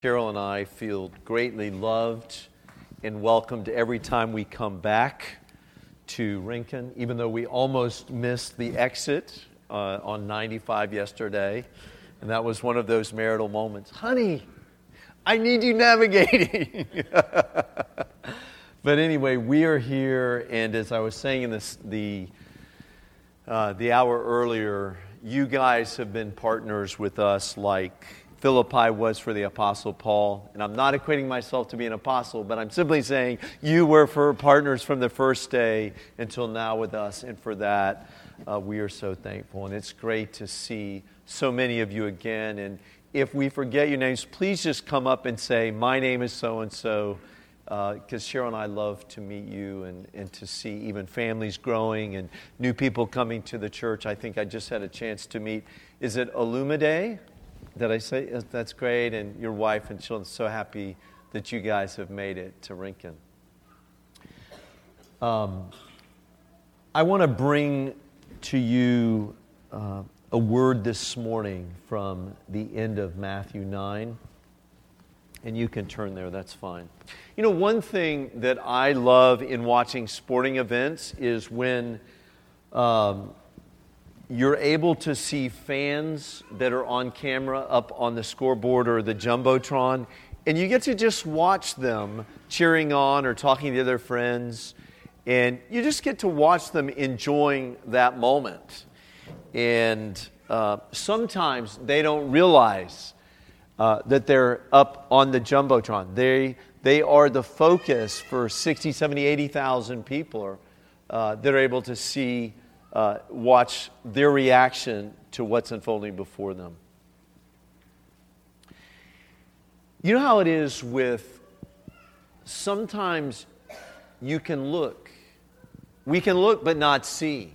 Carol and I feel greatly loved and welcomed every time we come back to Rincon, even though we almost missed the exit uh, on 95 yesterday. And that was one of those marital moments. Honey, I need you navigating. but anyway, we are here, and as I was saying in this, the, uh, the hour earlier, you guys have been partners with us like Philippi was for the Apostle Paul. And I'm not equating myself to be an apostle, but I'm simply saying you were for partners from the first day until now with us. And for that, uh, we are so thankful. And it's great to see so many of you again. And if we forget your names, please just come up and say, My name is so and so. Because Cheryl and I love to meet you and, and to see even families growing and new people coming to the church. I think I just had a chance to meet, is it Day? Did I say that's great? And your wife and children, so happy that you guys have made it to Rincon. Um, I want to bring to you uh, a word this morning from the end of Matthew 9. And you can turn there, that's fine. You know, one thing that I love in watching sporting events is when um, you're able to see fans that are on camera up on the scoreboard or the Jumbotron, and you get to just watch them cheering on or talking to their friends, and you just get to watch them enjoying that moment. And uh, sometimes they don't realize uh, that they're up on the Jumbotron. They, they are the focus for 60, 70, 80,000 people uh, that are able to see uh, watch their reaction to what's unfolding before them. You know how it is with sometimes you can look. We can look but not see.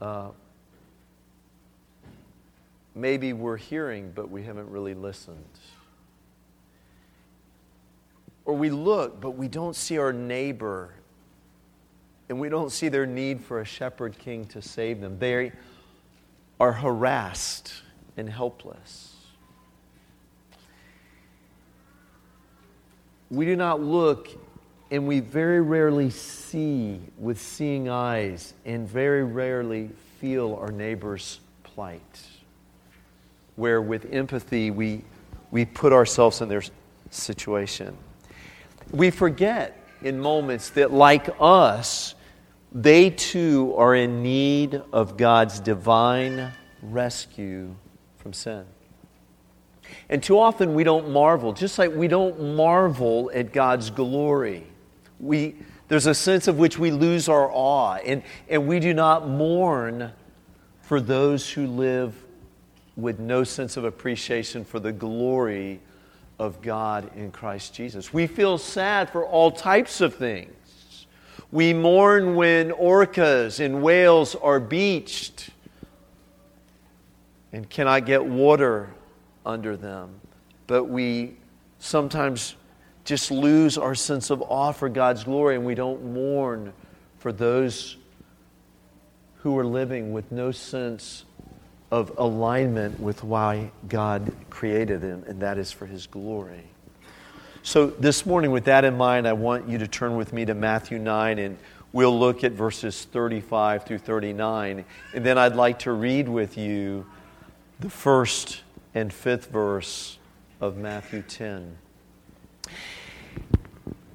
Uh, maybe we're hearing but we haven't really listened. Or we look but we don't see our neighbor and we don't see their need for a shepherd king to save them. They are harassed and helpless. We do not look and we very rarely see with seeing eyes and very rarely feel our neighbor's plight. Where with empathy we, we put ourselves in their situation. We forget in moments that, like us, they too are in need of God's divine rescue from sin. And too often we don't marvel, just like we don't marvel at God's glory. We, there's a sense of which we lose our awe, and, and we do not mourn for those who live with no sense of appreciation for the glory of God in Christ Jesus. We feel sad for all types of things. We mourn when orcas and whales are beached and cannot get water under them. But we sometimes just lose our sense of awe for God's glory and we don't mourn for those who are living with no sense of alignment with why God created them, and that is for His glory. So, this morning, with that in mind, I want you to turn with me to Matthew 9 and we'll look at verses 35 through 39. And then I'd like to read with you the first and fifth verse of Matthew 10.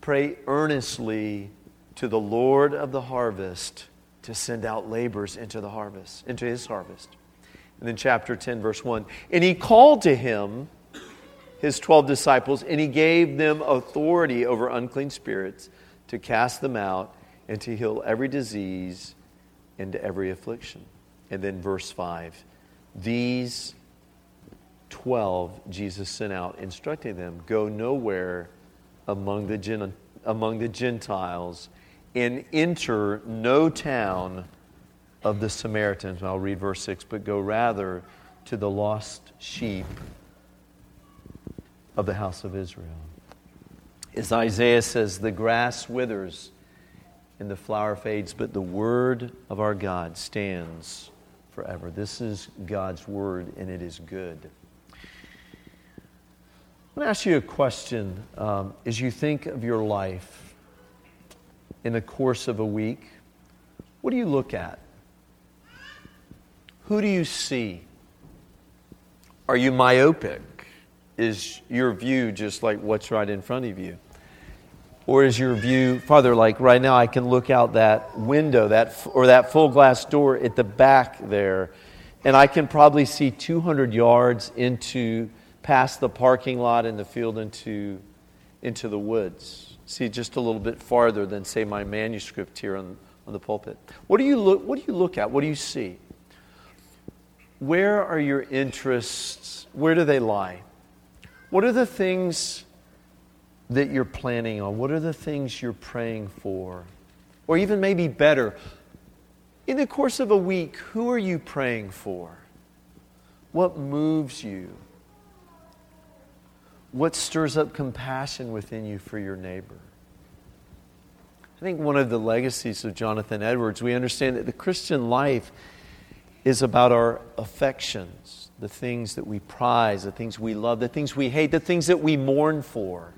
pray earnestly to the Lord of the harvest to send out laborers into the harvest, into his harvest. And then chapter 10, verse 1. And he called to him his 12 disciples, and he gave them authority over unclean spirits to cast them out and to heal every disease and every affliction. And then verse 5 These 12, Jesus sent out, instructing them go nowhere among the, Gen- among the Gentiles and enter no town of the Samaritans. I'll read verse 6 but go rather to the lost sheep of the house of Israel. As Isaiah says, the grass withers and the flower fades, but the word of our God stands forever. This is God's word, and it is good. Want to ask you a question um, as you think of your life in the course of a week. What do you look at? Who do you see? Are you myopic? Is your view just like what's right in front of you? Or is your view farther? Like right now, I can look out that window that, or that full glass door at the back there, and I can probably see 200 yards into past the parking lot and the field into, into the woods. See just a little bit farther than, say, my manuscript here on, on the pulpit. What do, you look, what do you look at? What do you see? Where are your interests? Where do they lie? What are the things that you're planning on? What are the things you're praying for? Or even maybe better, in the course of a week, who are you praying for? What moves you? What stirs up compassion within you for your neighbor? I think one of the legacies of Jonathan Edwards, we understand that the Christian life is about our affections the things that we prize, the things we love, the things we hate, the things that we mourn for.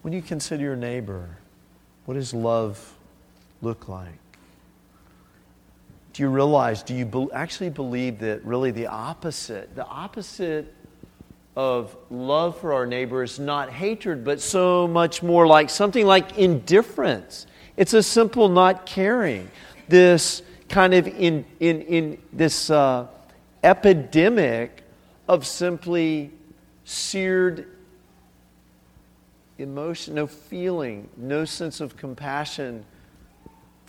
When you consider your neighbor, what does love look like? Do you realize, do you be- actually believe that really the opposite, the opposite of love for our neighbor is not hatred, but so much more like something like indifference? It's a simple not caring. This kind of in, in, in this uh, epidemic of simply seared emotion, no feeling, no sense of compassion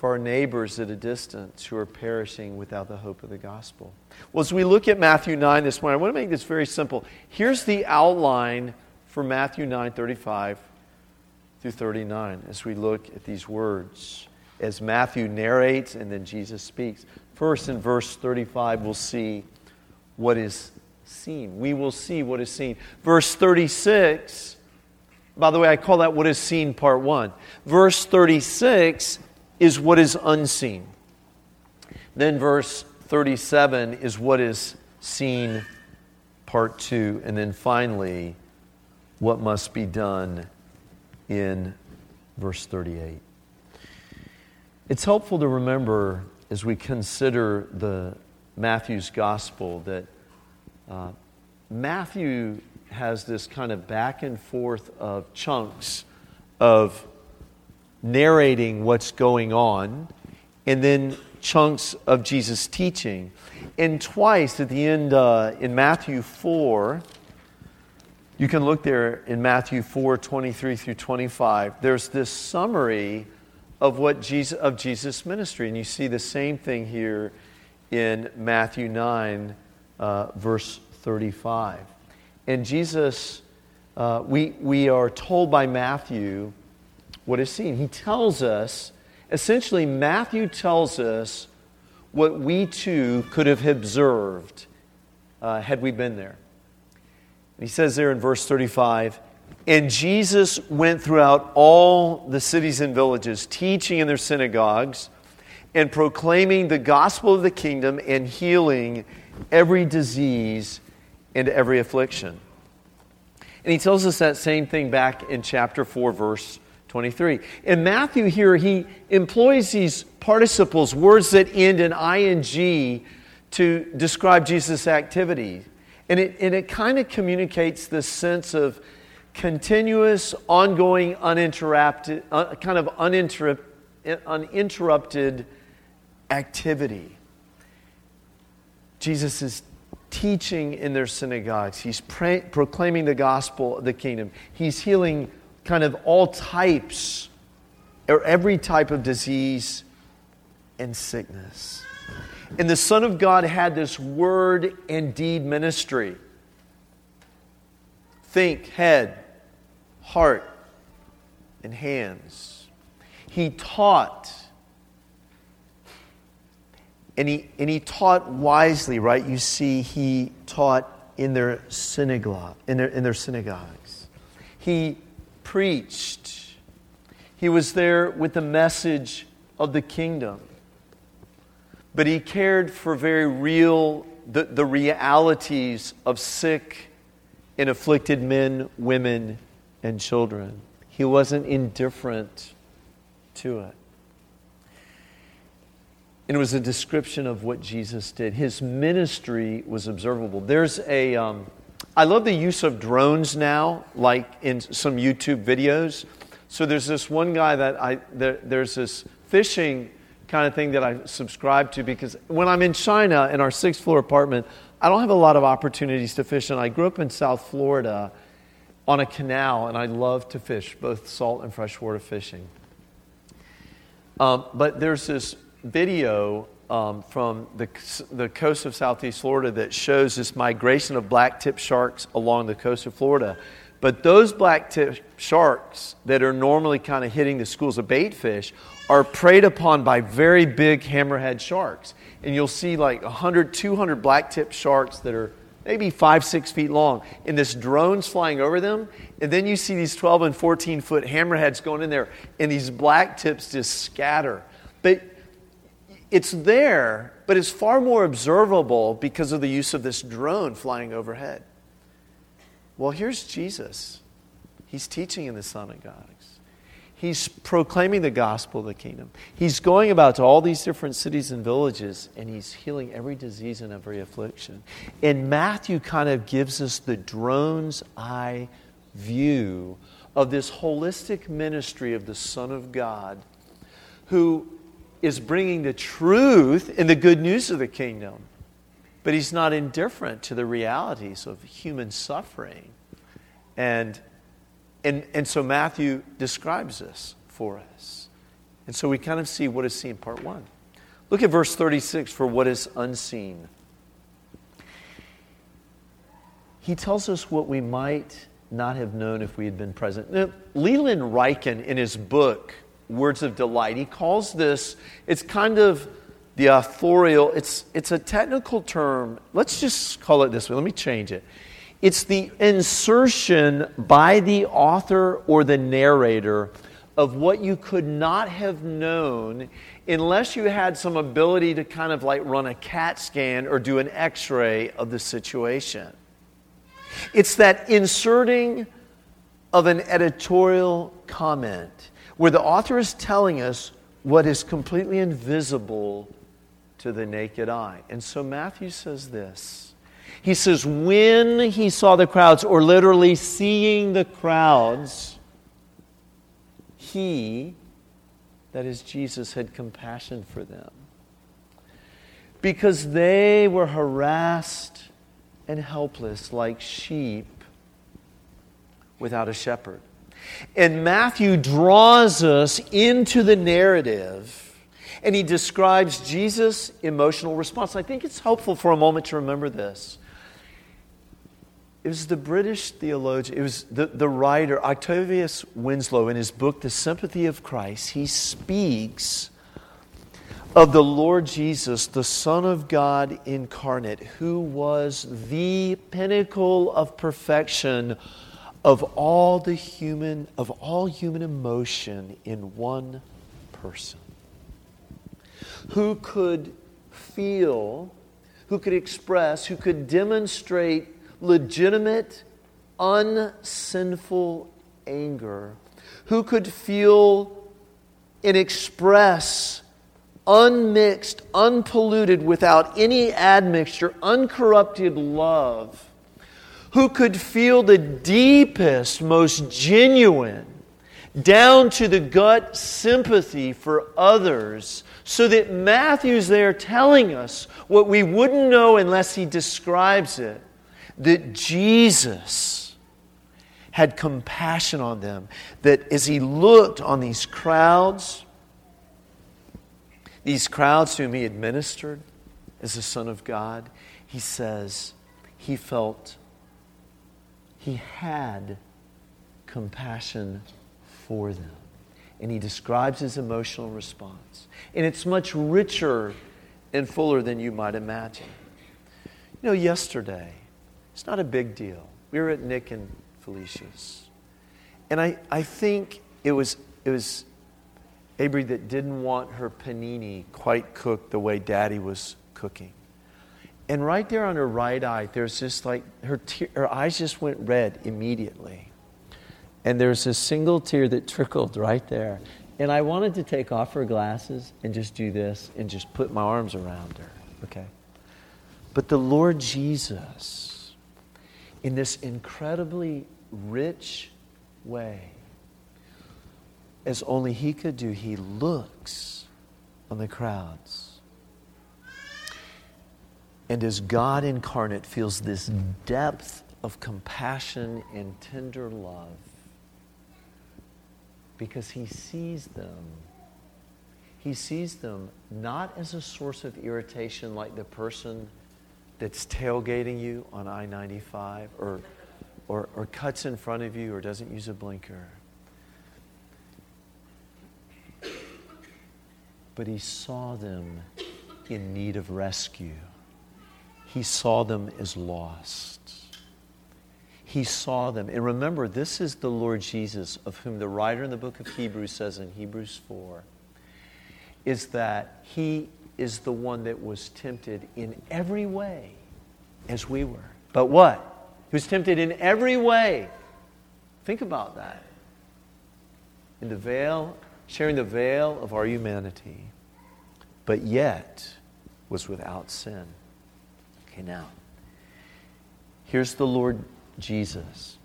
for our neighbors at a distance who are perishing without the hope of the gospel. Well, as we look at Matthew 9 this morning, I want to make this very simple. Here's the outline for Matthew 9 35 through 39 as we look at these words as Matthew narrates and then Jesus speaks. First, in verse 35, we'll see what is seen. We will see what is seen. Verse 36, by the way, I call that what is seen part one. Verse 36 is what is unseen. Then verse 37 is what is seen part two. And then finally, what must be done in verse 38. It's helpful to remember as we consider the Matthew's gospel that uh, Matthew has this kind of back and forth of chunks of narrating what's going on and then chunks of Jesus' teaching. And twice at the end uh, in Matthew 4, you can look there in Matthew 4 23 through 25, there's this summary of what Jesus of Jesus' ministry. And you see the same thing here in Matthew 9, uh, verse 35. And Jesus, uh, we, we are told by Matthew what is seen. He tells us, essentially, Matthew tells us what we too could have observed uh, had we been there. he says there in verse 35 and Jesus went throughout all the cities and villages, teaching in their synagogues and proclaiming the gospel of the kingdom and healing every disease and every affliction. And he tells us that same thing back in chapter 4, verse 23. In Matthew, here, he employs these participles, words that end in ing, to describe Jesus' activity. And it, and it kind of communicates this sense of continuous, ongoing, uninterrupted, uh, kind of uninterrupted, uninterrupted activity. Jesus is teaching in their synagogues. He's pra- proclaiming the gospel of the kingdom. He's healing kind of all types or every type of disease and sickness. And the Son of God had this word and deed ministry. Think, head, heart, and hands. He taught. And he, and he taught wisely, right? You see, he taught in their synagogue, in their, in their synagogues. He preached. He was there with the message of the kingdom. But he cared for very real, the, the realities of sick and afflicted men, women, and children. He wasn't indifferent to it. And it was a description of what Jesus did. His ministry was observable. There's a, um, I love the use of drones now, like in some YouTube videos. So there's this one guy that I, there, there's this fishing kind of thing that I subscribe to because when I'm in China in our sixth floor apartment, I don't have a lot of opportunities to fish. And I grew up in South Florida on a canal, and I love to fish, both salt and freshwater fishing. Um, but there's this video um, from the, the coast of southeast Florida that shows this migration of black tip sharks along the coast of Florida. But those black tip sharks that are normally kind of hitting the schools of bait fish are preyed upon by very big hammerhead sharks. And you'll see like 100, 200 black tip sharks that are maybe five, six feet long. And this drone's flying over them. And then you see these 12 and 14 foot hammerheads going in there, and these black tips just scatter. But it's there, but it's far more observable because of the use of this drone flying overhead. Well, here's Jesus. He's teaching in the synagogues. He's proclaiming the gospel of the kingdom. He's going about to all these different cities and villages, and he's healing every disease and every affliction. And Matthew kind of gives us the drone's eye view of this holistic ministry of the Son of God who is bringing the truth and the good news of the kingdom. But he's not indifferent to the realities of human suffering. And, and, and so Matthew describes this for us. And so we kind of see what is seen, part one. Look at verse 36 for what is unseen. He tells us what we might not have known if we had been present. Now, Leland Ryken, in his book, words of delight. He calls this, it's kind of the authorial, it's, it's a technical term. Let's just call it this way. Let me change it. It's the insertion by the author or the narrator of what you could not have known unless you had some ability to kind of like run a CAT scan or do an x ray of the situation. It's that inserting of an editorial comment where the author is telling us what is completely invisible to the naked eye. And so Matthew says this. He says, when he saw the crowds, or literally seeing the crowds, he, that is Jesus, had compassion for them. Because they were harassed and helpless like sheep without a shepherd. And Matthew draws us into the narrative and he describes Jesus' emotional response. I think it's helpful for a moment to remember this. It was the British theologian, it was the, the writer, Octavius Winslow, in his book, The Sympathy of Christ, he speaks of the Lord Jesus, the Son of God incarnate, who was the pinnacle of perfection of all the human of all human emotion in one person. Who could feel who could express who could demonstrate legitimate unsinful anger? Who could feel and express unmixed unpolluted without any admixture uncorrupted love who could feel the deepest, most genuine, down to the gut sympathy for others, so that Matthew's there telling us what we wouldn't know unless he describes it that Jesus had compassion on them, that as he looked on these crowds, these crowds whom he administered, as the son of God, he says he felt, he had compassion for them. And he describes his emotional response. And it's much richer and fuller than you might imagine. You know, yesterday, it's not a big deal. We were at Nick and Felicia's. And I, I think it was, it was Avery that didn't want her panini quite cooked the way daddy was cooking. And right there on her right eye, there's just like her, te- her eyes just went red immediately. And there's a single tear that trickled right there. And I wanted to take off her glasses and just do this and just put my arms around her. Okay? But the Lord Jesus, in this incredibly rich way, as only He could do, He looks on the crowds and as God incarnate feels this depth of compassion and tender love because he sees them. He sees them not as a source of irritation like the person that's tailgating you on I 95 or, or, or cuts in front of you or doesn't use a blinker. But he saw them in need of rescue he saw them as lost. He saw them. And remember, this is the Lord Jesus, of whom the writer in the book of Hebrews says in Hebrews 4 is that he is the one that was tempted in every way as we were. But what? He was tempted in every way. Think about that. In the veil, sharing the veil of our humanity, but yet was without sin. Okay, now, here's the Lord Jesus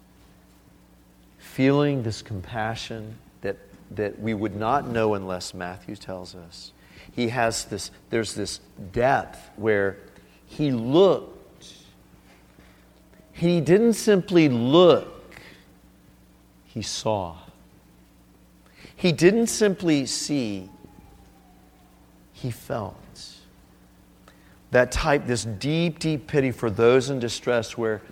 feeling this compassion that, that we would not know unless Matthew tells us. He has this, there's this depth where he looked. He didn't simply look, he saw. He didn't simply see, he felt that type, this deep, deep pity for those in distress where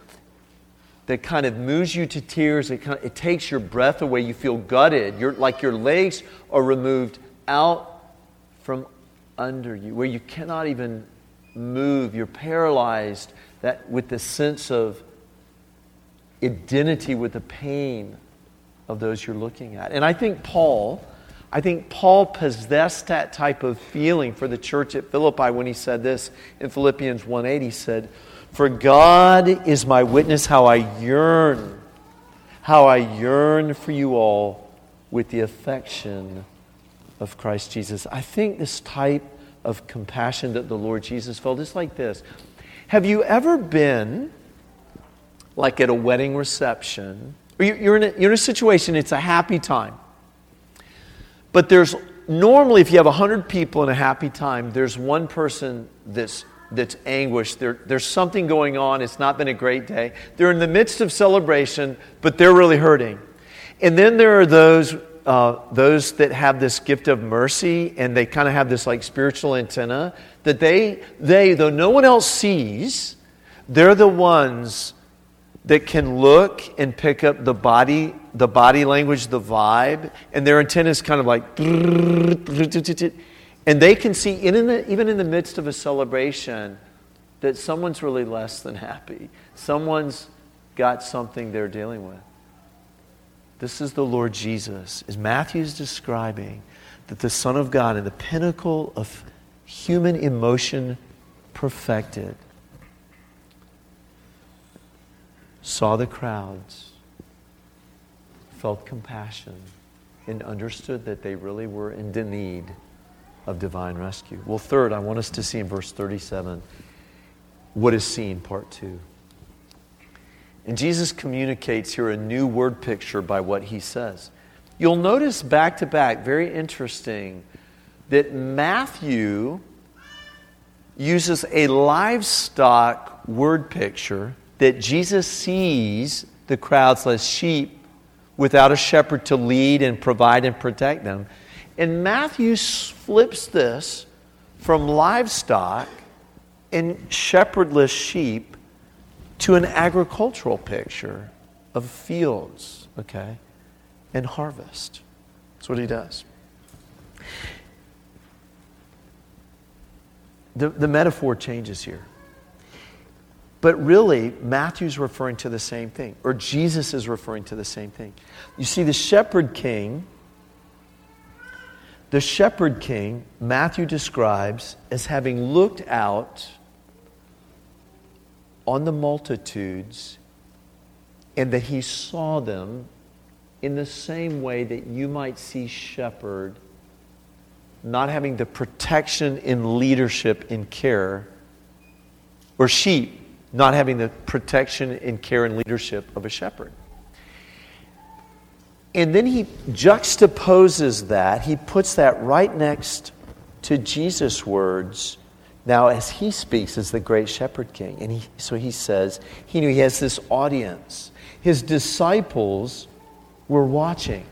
that kind of moves you to tears. It, kind of, it takes your breath away. You feel gutted. You're, like your legs are removed out from under you, where you cannot even move. You're paralyzed that, with the sense of identity with the pain of those you're looking at. And I think Paul I think Paul possessed that type of feeling for the church at Philippi when he said this in Philippians 1:8 he said, "For God is my witness how I yearn, how I yearn for you all with the affection of Christ Jesus." I think this type of compassion that the Lord Jesus felt is like this. Have you ever been like at a wedding reception? You're in a, you're in a situation, it's a happy time but there's normally, if you have 100 people in a happy time, there's one person that's, that's anguished. There, there's something going on. It's not been a great day. They're in the midst of celebration, but they're really hurting. And then there are those, uh, those that have this gift of mercy and they kind of have this like spiritual antenna that they, they, though no one else sees, they're the ones that can look and pick up the body, the body language, the vibe, and their antenna is kind of like, and they can see, in the, even in the midst of a celebration, that someone's really less than happy. Someone's got something they're dealing with. This is the Lord Jesus, as Matthew is describing, that the Son of God, in the pinnacle of human emotion perfected, saw the crowds, felt compassion, and understood that they really were in need of divine rescue. Well, third, I want us to see in verse 37 what is seen, part two. And Jesus communicates here a new word picture by what he says. You'll notice back to back, very interesting, that Matthew uses a livestock word picture that Jesus sees the crowds as sheep without a shepherd to lead and provide and protect them. And Matthew flips this from livestock and shepherdless sheep to an agricultural picture of fields, okay, and harvest. That's what he does. The, the metaphor changes here. But really, Matthew's referring to the same thing, or Jesus is referring to the same thing. You see, the shepherd king, the shepherd king, Matthew describes as having looked out on the multitudes and that he saw them in the same way that you might see shepherd not having the protection in leadership in care or sheep not having the protection and care and leadership of a shepherd and then he juxtaposes that he puts that right next to jesus words now, as he speaks as the great shepherd king, and he, so he says, he knew he has this audience. His disciples were watching.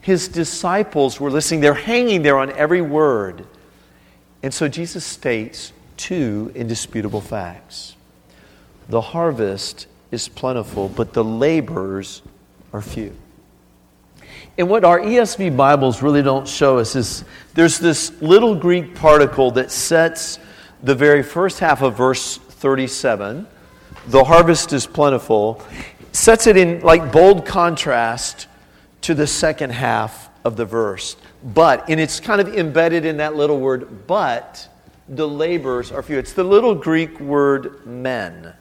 His disciples were listening. They're hanging there on every word. And so Jesus states two indisputable facts the harvest is plentiful, but the laborers are few. And what our ESV Bibles really don't show us is there's this little Greek particle that sets the very first half of verse 37, the harvest is plentiful, sets it in like bold contrast to the second half of the verse. But, and it's kind of embedded in that little word, but the labors are few. It's the little Greek word men.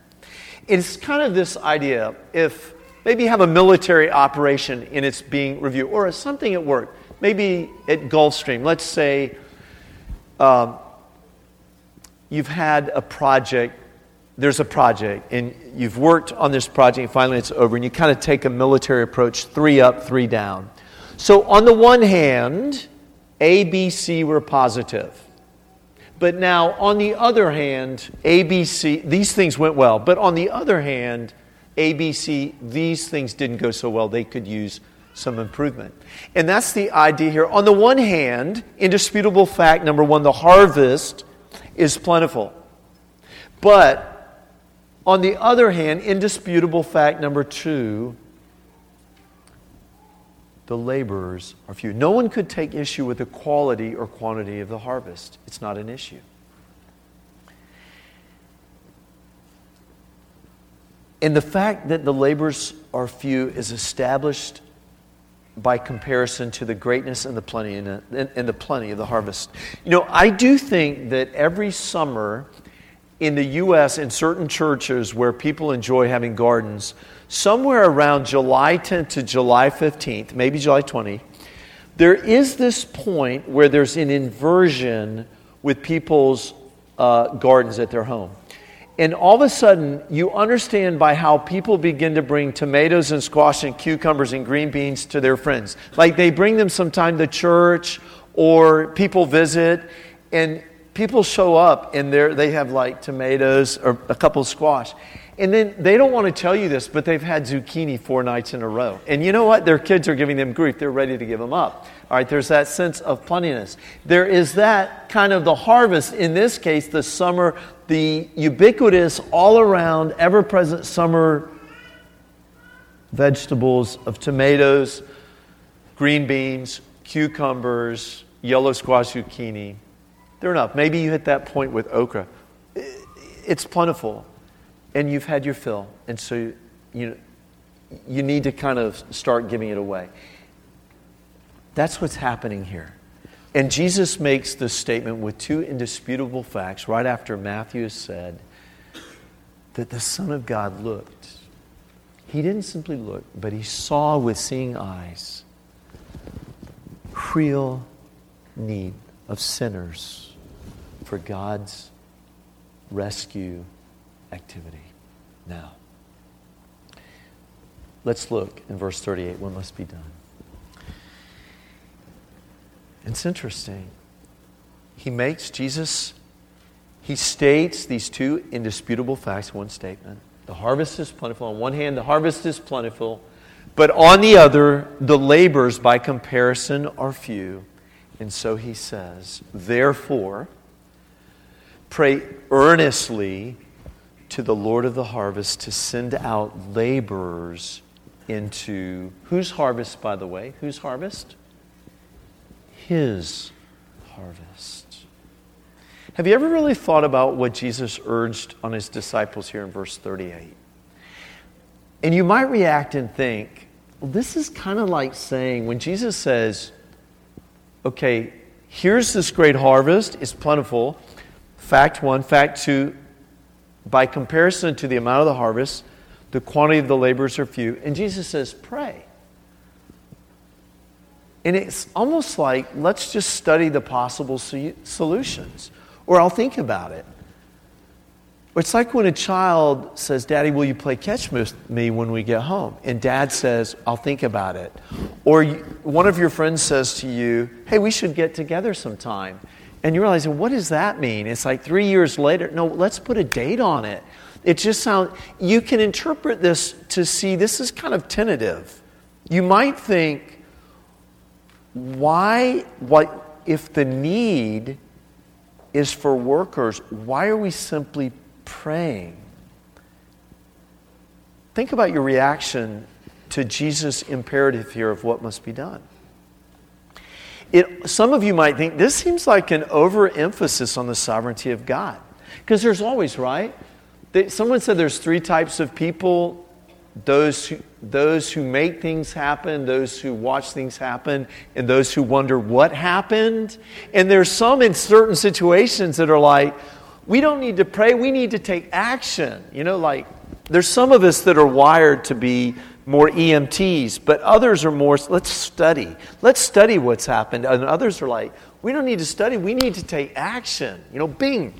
It's kind of this idea if maybe you have a military operation and it's being reviewed, or something at work, maybe at Gulfstream, let's say. Um, you've had a project, there's a project, and you've worked on this project, and finally it's over, and you kind of take a military approach three up, three down. So, on the one hand, A, B, C were positive. But now, on the other hand, A, B, C, these things went well. But on the other hand, A, B, C, these things didn't go so well. They could use some improvement. And that's the idea here. On the one hand, indisputable fact number one, the harvest is plentiful. But on the other hand, indisputable fact number two the laborers are few. No one could take issue with the quality or quantity of the harvest, it's not an issue. And the fact that the laborers are few is established by comparison to the greatness and the plenty and the, plenty of the harvest. You know, I do think that every summer in the U.S. in certain churches where people enjoy having gardens, somewhere around July 10th to July 15th, maybe July 20th, there is this point where there's an inversion with people's uh, gardens at their home. And all of a sudden, you understand by how people begin to bring tomatoes and squash and cucumbers and green beans to their friends. Like they bring them sometime to church or people visit, and people show up and they have like tomatoes or a couple squash. And then they don't want to tell you this, but they've had zucchini four nights in a row. And you know what? Their kids are giving them grief. They're ready to give them up. All right, there's that sense of plentiness. There is that kind of the harvest, in this case, the summer, the ubiquitous, all around, ever present summer vegetables of tomatoes, green beans, cucumbers, yellow squash zucchini. They're enough. Maybe you hit that point with okra. It's plentiful and you've had your fill. And so you, you need to kind of start giving it away. That's what's happening here. And Jesus makes this statement with two indisputable facts right after Matthew has said that the Son of God looked. He didn't simply look, but he saw with seeing eyes real need of sinners for God's rescue activity now. Let's look in verse 38 what must be done. It's interesting. He makes Jesus, he states these two indisputable facts, one statement. The harvest is plentiful. On one hand, the harvest is plentiful, but on the other, the labors by comparison are few. And so he says, therefore, Pray earnestly to the Lord of the harvest to send out laborers into whose harvest, by the way? Whose harvest? His harvest. Have you ever really thought about what Jesus urged on his disciples here in verse 38? And you might react and think, well, this is kind of like saying when Jesus says, okay, here's this great harvest, it's plentiful. Fact one. Fact two, by comparison to the amount of the harvest, the quantity of the laborers are few. And Jesus says, pray. And it's almost like, let's just study the possible solutions. Or I'll think about it. It's like when a child says, Daddy, will you play catch with me when we get home? And dad says, I'll think about it. Or one of your friends says to you, Hey, we should get together sometime. And you realize, what does that mean? It's like three years later. No, let's put a date on it. It just sounds, you can interpret this to see this is kind of tentative. You might think, why, what, if the need is for workers, why are we simply praying. Think about your reaction to Jesus' imperative here of what must be done. It, some of you might think this seems like an overemphasis on the sovereignty of God. Because there's always, right? They, someone said there's three types of people those who, those who make things happen, those who watch things happen, and those who wonder what happened. And there's some in certain situations that are like, we don't need to pray, we need to take action. You know, like there's some of us that are wired to be more EMTs, but others are more, let's study. Let's study what's happened. And others are like, we don't need to study, we need to take action. You know, bing.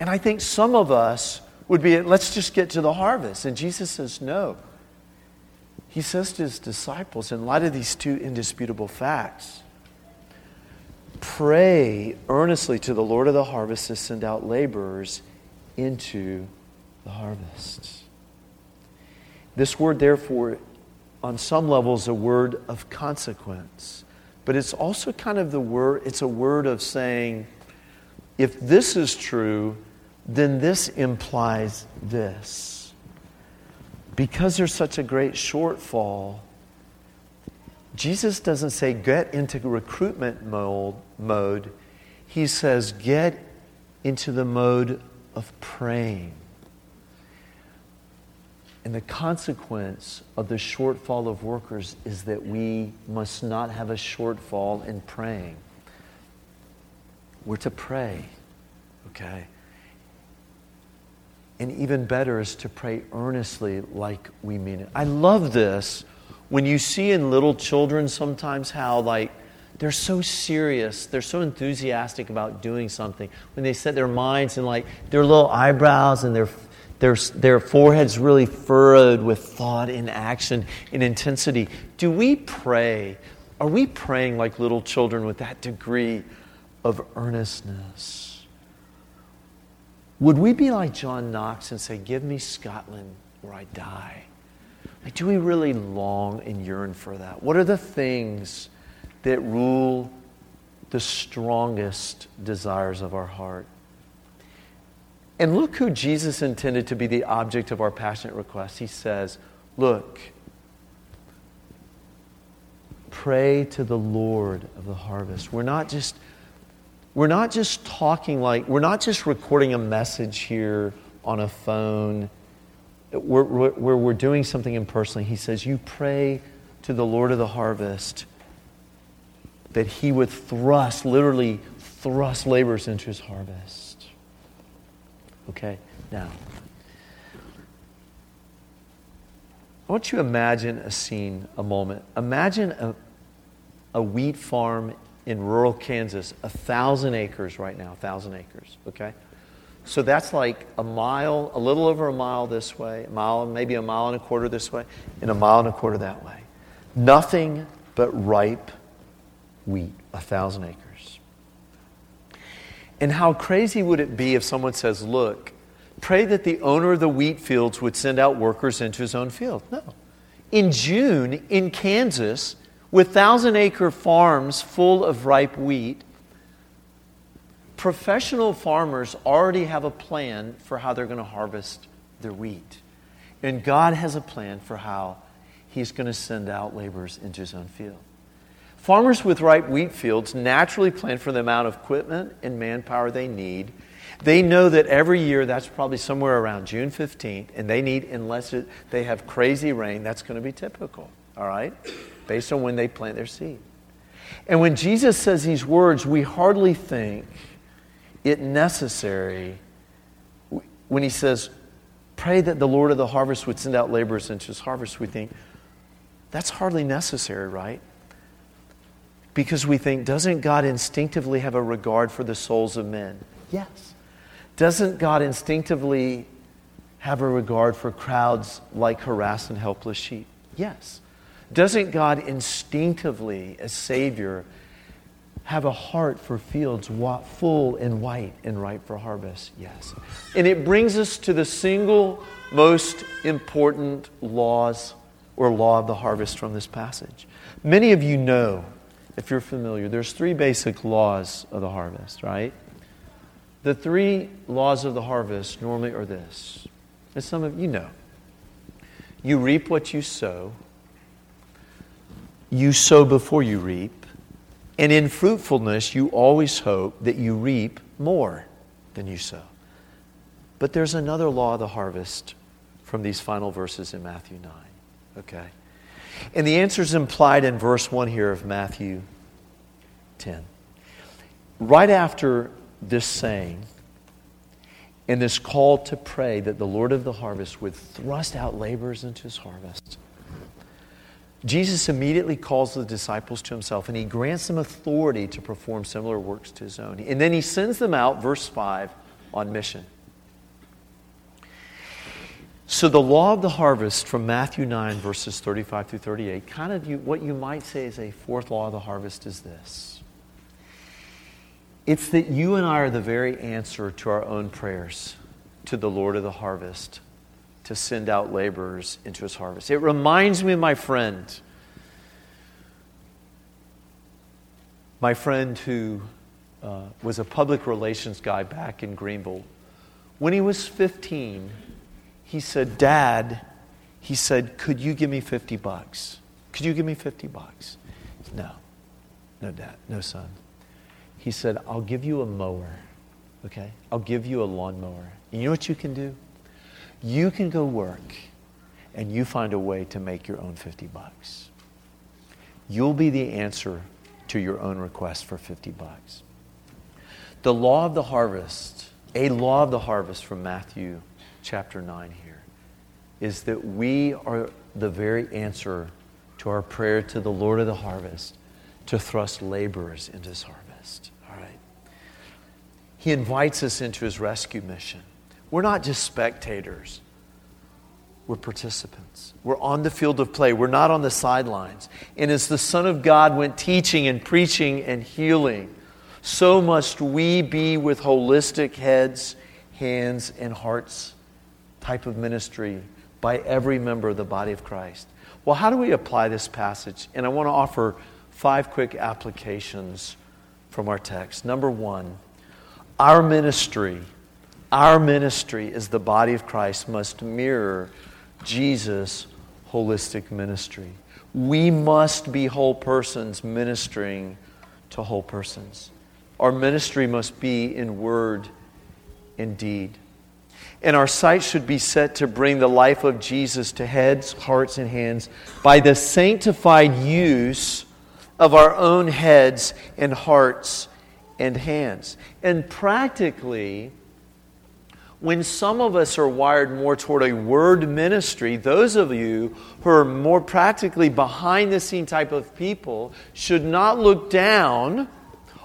And I think some of us would be, let's just get to the harvest. And Jesus says, no. He says to his disciples, in light of these two indisputable facts, Pray earnestly to the Lord of the harvest to send out laborers into the harvest. This word, therefore, on some level is a word of consequence, but it's also kind of the word, it's a word of saying, if this is true, then this implies this. Because there's such a great shortfall, Jesus doesn't say get into recruitment mode, mode. He says get into the mode of praying. And the consequence of the shortfall of workers is that we must not have a shortfall in praying. We're to pray, okay? And even better is to pray earnestly like we mean it. I love this when you see in little children sometimes how, like, they're so serious, they're so enthusiastic about doing something, when they set their minds and, like, their little eyebrows and their their, their foreheads really furrowed with thought and action and intensity. Do we pray? Are we praying like little children with that degree of earnestness? Would we be like John Knox and say, Give me Scotland or I die? Like, do we really long and yearn for that? What are the things that rule the strongest desires of our heart? And look who Jesus intended to be the object of our passionate request. He says, Look, pray to the Lord of the harvest. We're not just we're not just talking like we're not just recording a message here on a phone where, where we're doing something impersonally, he says, You pray to the Lord of the harvest that he would thrust, literally thrust laborers into his harvest. Okay, now, I want you to imagine a scene, a moment. Imagine a, a wheat farm in rural Kansas, a thousand acres right now, a thousand acres, okay? So that's like a mile, a little over a mile this way, a mile, maybe a mile and a quarter this way, and a mile and a quarter that way. Nothing but ripe wheat, a thousand acres. And how crazy would it be if someone says, Look, pray that the owner of the wheat fields would send out workers into his own field? No. In June, in Kansas, with thousand acre farms full of ripe wheat, Professional farmers already have a plan for how they're going to harvest their wheat. And God has a plan for how He's going to send out laborers into His own field. Farmers with ripe wheat fields naturally plan for the amount of equipment and manpower they need. They know that every year that's probably somewhere around June 15th, and they need, unless it, they have crazy rain, that's going to be typical, all right? Based on when they plant their seed. And when Jesus says these words, we hardly think it necessary when he says, Pray that the Lord of the harvest would send out laborers into his harvest. We think, that's hardly necessary, right? Because we think, doesn't God instinctively have a regard for the souls of men? Yes. Doesn't God instinctively have a regard for crowds like harassed and helpless sheep? Yes. Doesn't God instinctively, as Savior, have a heart for fields full and white and ripe for harvest? Yes. And it brings us to the single most important laws or law of the harvest from this passage. Many of you know, if you're familiar, there's three basic laws of the harvest, right? The three laws of the harvest normally are this. As some of you know, you reap what you sow, you sow before you reap, and in fruitfulness, you always hope that you reap more than you sow. But there's another law of the harvest from these final verses in Matthew 9. Okay? And the answer is implied in verse 1 here of Matthew 10. Right after this saying and this call to pray that the Lord of the harvest would thrust out laborers into his harvest, Jesus immediately calls the disciples to himself and he grants them authority to perform similar works to his own. And then he sends them out, verse 5, on mission. So, the law of the harvest from Matthew 9, verses 35 through 38, kind of you, what you might say is a fourth law of the harvest is this it's that you and I are the very answer to our own prayers to the Lord of the harvest to send out laborers into his harvest. It reminds me of my friend, my friend who uh, was a public relations guy back in Greenville. When he was 15, he said, Dad, he said, could you give me 50 bucks? Could you give me 50 bucks? No. No, Dad. No, son. He said, I'll give you a mower. Okay? I'll give you a lawnmower. And you know what you can do? You can go work and you find a way to make your own 50 bucks. You'll be the answer to your own request for 50 bucks. The law of the harvest, a law of the harvest from Matthew chapter 9 here is that we are the very answer to our prayer to the Lord of the harvest to thrust laborers into his harvest. All right. He invites us into his rescue mission. We're not just spectators. We're participants. We're on the field of play. We're not on the sidelines. And as the Son of God went teaching and preaching and healing, so must we be with holistic heads, hands, and hearts type of ministry by every member of the body of Christ. Well, how do we apply this passage? And I want to offer five quick applications from our text. Number one, our ministry, our ministry as the body of Christ must mirror Jesus' holistic ministry. We must be whole persons ministering to whole persons. Our ministry must be in word and deed. And our sight should be set to bring the life of Jesus to heads, hearts, and hands by the sanctified use of our own heads and hearts and hands. And practically, when some of us are wired more toward a word ministry, those of you who are more practically behind the scene type of people should not look down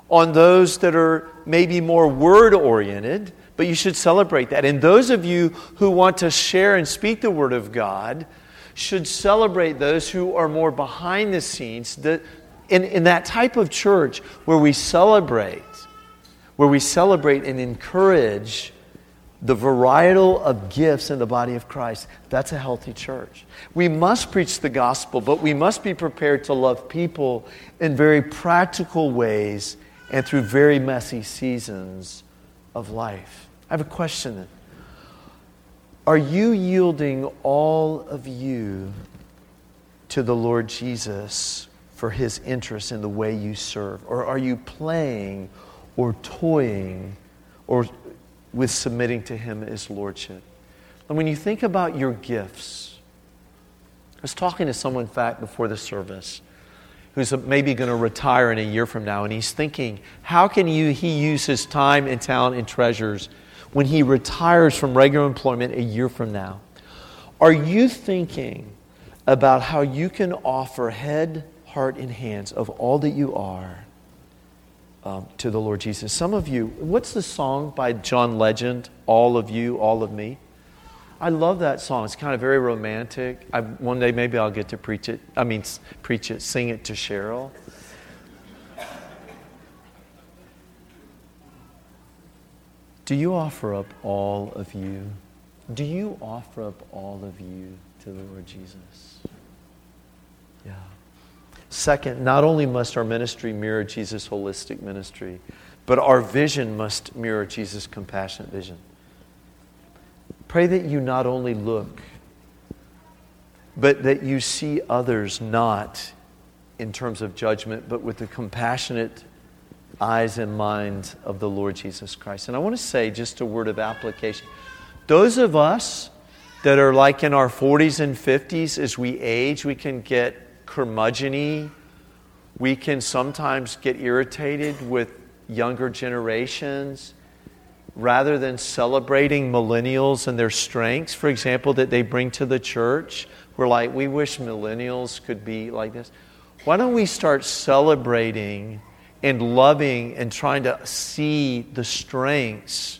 on those that are maybe more word oriented but you should celebrate that. And those of you who want to share and speak the Word of God should celebrate those who are more behind the scenes. That in, in that type of church where we celebrate, where we celebrate and encourage the varietal of gifts in the body of Christ, that's a healthy church. We must preach the gospel, but we must be prepared to love people in very practical ways and through very messy seasons of life. I have a question then. Are you yielding all of you to the Lord Jesus for his interest in the way you serve? Or are you playing or toying or with submitting to him as lordship? And when you think about your gifts, I was talking to someone, in fact, before the service who's maybe going to retire in a year from now, and he's thinking, how can you, he use his time and talent and treasures when he retires from regular employment a year from now? Are you thinking about how you can offer head, heart, and hands of all that you are um, to the Lord Jesus? Some of you, what's the song by John Legend? All of you, all of me. I love that song. It's kind of very romantic. I, one day maybe I'll get to preach it. I mean, preach it, sing it to Cheryl. Do you offer up all of you? Do you offer up all of you to the Lord Jesus? Yeah. Second, not only must our ministry mirror Jesus' holistic ministry, but our vision must mirror Jesus' compassionate vision. Pray that you not only look, but that you see others not in terms of judgment, but with the compassionate eyes and mind of the Lord Jesus Christ. And I want to say just a word of application. Those of us that are like in our 40s and 50s, as we age, we can get curmudgeony. We can sometimes get irritated with younger generations rather than celebrating millennials and their strengths, for example, that they bring to the church, we're like, we wish millennials could be like this. Why don't we start celebrating and loving and trying to see the strengths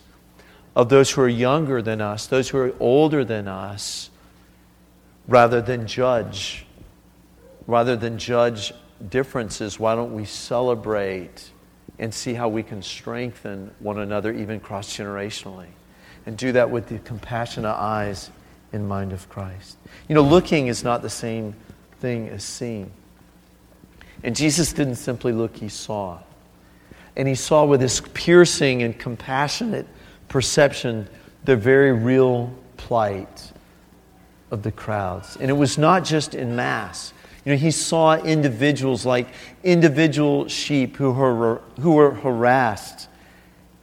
of those who are younger than us, those who are older than us, rather than judge? Rather than judge differences, why don't we celebrate? and see how we can strengthen one another, even cross generationally. And do that with the compassionate eyes and mind of Christ. You know, looking is not the same thing as seeing. And Jesus didn't simply look, he saw. And he saw with his piercing and compassionate perception the very real plight of the crowds. And it was not just in mass, you know, he saw individuals like individual sheep who were, who were harassed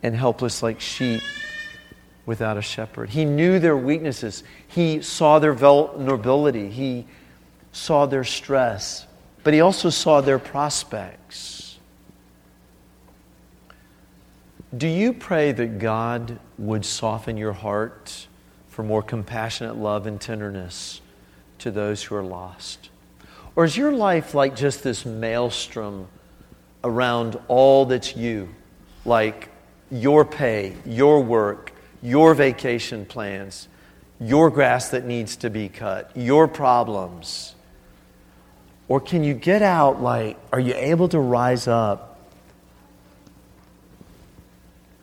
and helpless like sheep without a shepherd. He knew their weaknesses. He saw their vulnerability. He saw their stress. But he also saw their prospects. Do you pray that God would soften your heart for more compassionate love and tenderness to those who are lost? Or is your life like just this maelstrom around all that's you? Like your pay, your work, your vacation plans, your grass that needs to be cut, your problems? Or can you get out like, are you able to rise up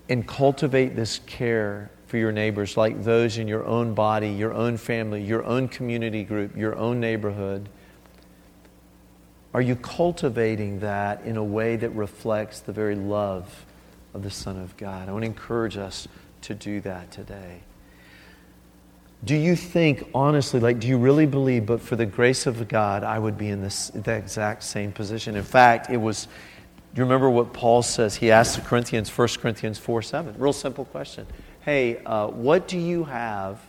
and cultivate this care for your neighbors, like those in your own body, your own family, your own community group, your own neighborhood? Are you cultivating that in a way that reflects the very love of the Son of God? I want to encourage us to do that today. Do you think, honestly, like, do you really believe, but for the grace of God, I would be in this, the exact same position? In fact, it was, do you remember what Paul says? He asked the Corinthians, 1 Corinthians 4 7. Real simple question. Hey, uh, what do you have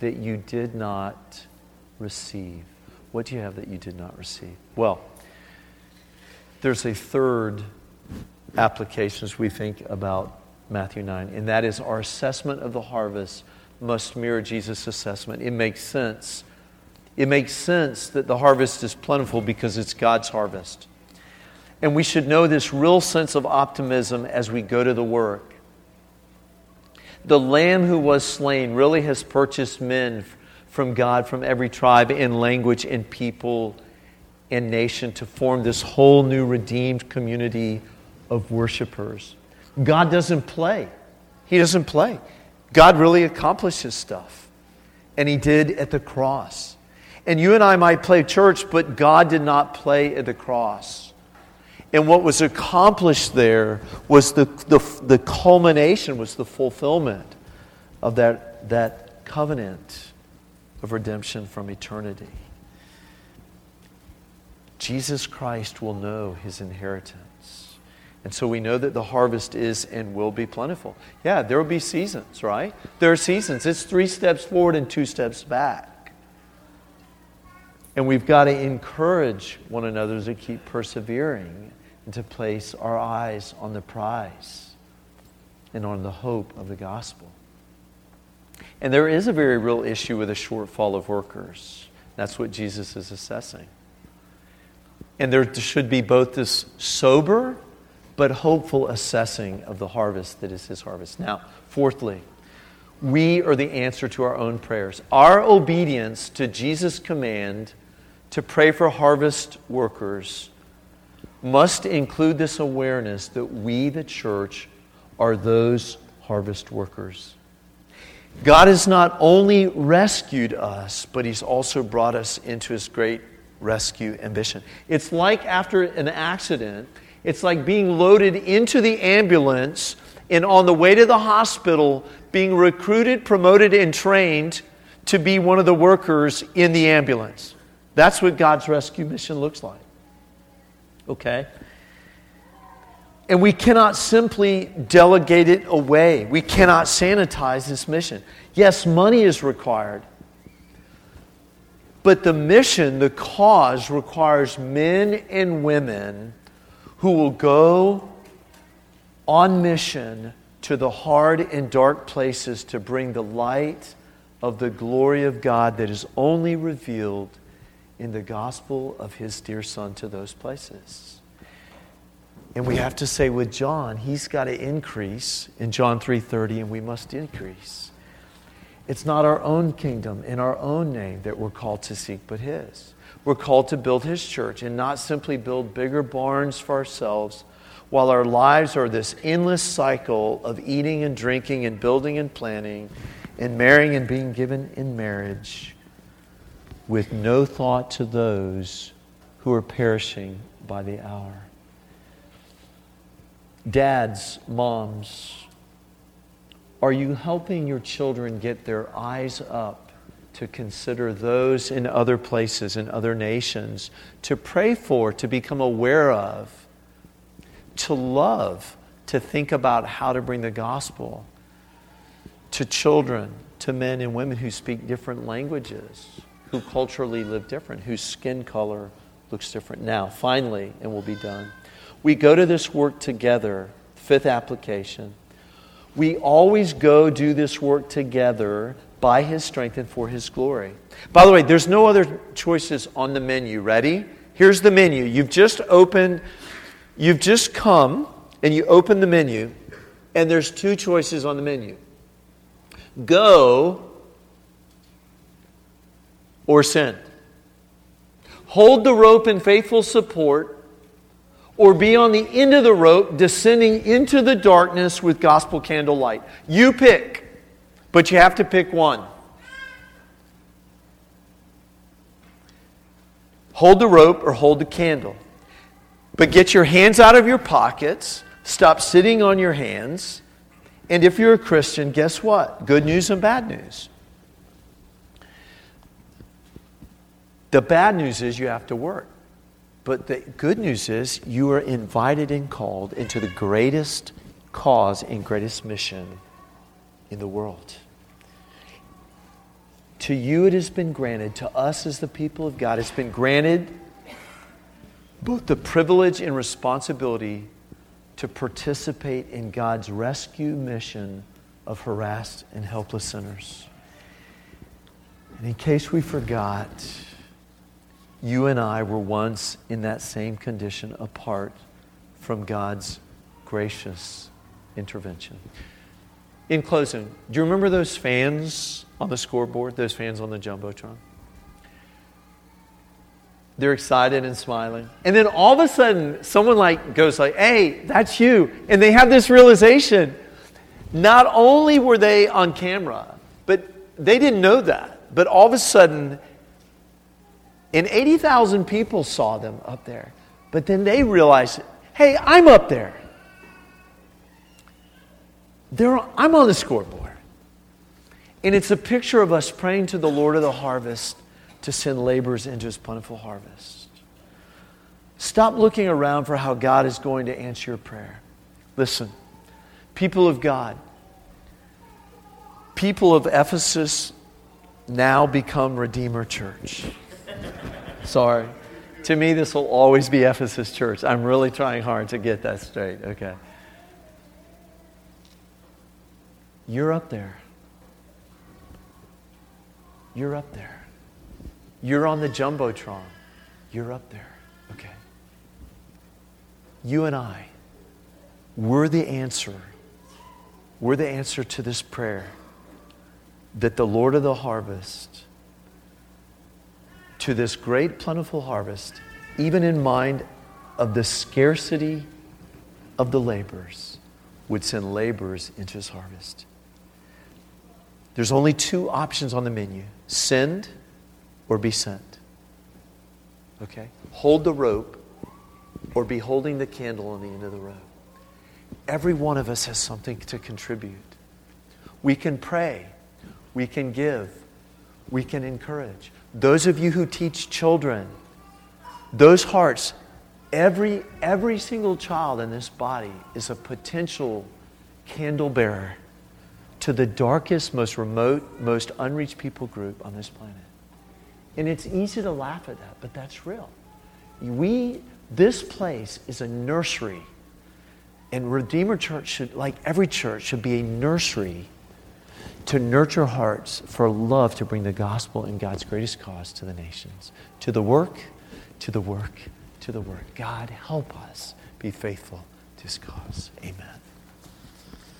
that you did not receive? What do you have that you did not receive? Well, there's a third application as we think about Matthew 9, and that is our assessment of the harvest must mirror Jesus' assessment. It makes sense. It makes sense that the harvest is plentiful because it's God's harvest. And we should know this real sense of optimism as we go to the work. The Lamb who was slain really has purchased men from God from every tribe and language and people and nation to form this whole new redeemed community of worshipers. God doesn't play. He doesn't play. God really accomplishes stuff. And He did at the cross. And you and I might play church, but God did not play at the cross. And what was accomplished there was the, the, the culmination, was the fulfillment of that, that covenant of redemption from eternity. Jesus Christ will know his inheritance. And so we know that the harvest is and will be plentiful. Yeah, there will be seasons, right? There are seasons. It's three steps forward and two steps back. And we've got to encourage one another to keep persevering and to place our eyes on the prize and on the hope of the gospel. And there is a very real issue with a shortfall of workers. That's what Jesus is assessing. And there should be both this sober but hopeful assessing of the harvest that is his harvest. Now, fourthly, we are the answer to our own prayers. Our obedience to Jesus' command to pray for harvest workers must include this awareness that we, the church, are those harvest workers. God has not only rescued us, but He's also brought us into His great rescue ambition. It's like after an accident, it's like being loaded into the ambulance and on the way to the hospital, being recruited, promoted, and trained to be one of the workers in the ambulance. That's what God's rescue mission looks like. Okay? And we cannot simply delegate it away. We cannot sanitize this mission. Yes, money is required. But the mission, the cause, requires men and women who will go on mission to the hard and dark places to bring the light of the glory of God that is only revealed in the gospel of his dear son to those places. And we have to say with John, he's got to increase in John 3:30 and we must increase. It's not our own kingdom in our own name that we're called to seek but his. We're called to build his church and not simply build bigger barns for ourselves while our lives are this endless cycle of eating and drinking and building and planning and marrying and being given in marriage with no thought to those who are perishing by the hour. Dads, moms, are you helping your children get their eyes up to consider those in other places, in other nations, to pray for, to become aware of, to love, to think about how to bring the gospel to children, to men and women who speak different languages? who culturally live different, whose skin color looks different. Now, finally, and we'll be done, we go to this work together. Fifth application. We always go do this work together by His strength and for His glory. By the way, there's no other choices on the menu. Ready? Here's the menu. You've just opened, you've just come and you open the menu, and there's two choices on the menu go or sin. Hold the rope in faithful support, or be on the end of the rope descending into the darkness with gospel candle light. You pick, but you have to pick one. Hold the rope or hold the candle. But get your hands out of your pockets, stop sitting on your hands, and if you're a Christian, guess what? Good news and bad news. The bad news is you have to work. But the good news is you are invited and called into the greatest cause and greatest mission in the world. To you it has been granted, to us as the people of God, it's been granted both the privilege and responsibility to participate in God's rescue mission of harassed and helpless sinners. And in case we forgot, you and I were once in that same condition apart from God's gracious intervention. In closing, do you remember those fans on the scoreboard, those fans on the Jumbotron? They're excited and smiling. And then all of a sudden, someone like goes like, hey, that's you. And they have this realization. Not only were they on camera, but they didn't know that. But all of a sudden, and 80,000 people saw them up there. But then they realized Hey, I'm up there. There I'm on the scoreboard. And it's a picture of us praying to the Lord of the harvest to send laborers into his plentiful harvest. Stop looking around for how God is going to answer your prayer. Listen, people of God, people of Ephesus now become Redeemer Church. Sorry. To me, this will always be Ephesus Church. I'm really trying hard to get that straight. Okay. You're up there. You're up there. You're on the Jumbotron. You're up there. Okay. You and I, we're the answer. We're the answer to this prayer that the Lord of the harvest, to this great plentiful harvest, even in mind of the scarcity of the laborers, would send laborers into his harvest. There's only two options on the menu send or be sent. Okay? Hold the rope or be holding the candle on the end of the rope. Every one of us has something to contribute. We can pray, we can give, we can encourage. Those of you who teach children, those hearts, every, every single child in this body is a potential candle bearer to the darkest, most remote, most unreached people group on this planet. And it's easy to laugh at that, but that's real. We, this place is a nursery. And Redeemer Church should, like every church, should be a nursery to nurture hearts for love to bring the gospel and God's greatest cause to the nations. To the work, to the work, to the work. God, help us be faithful to his cause. Amen.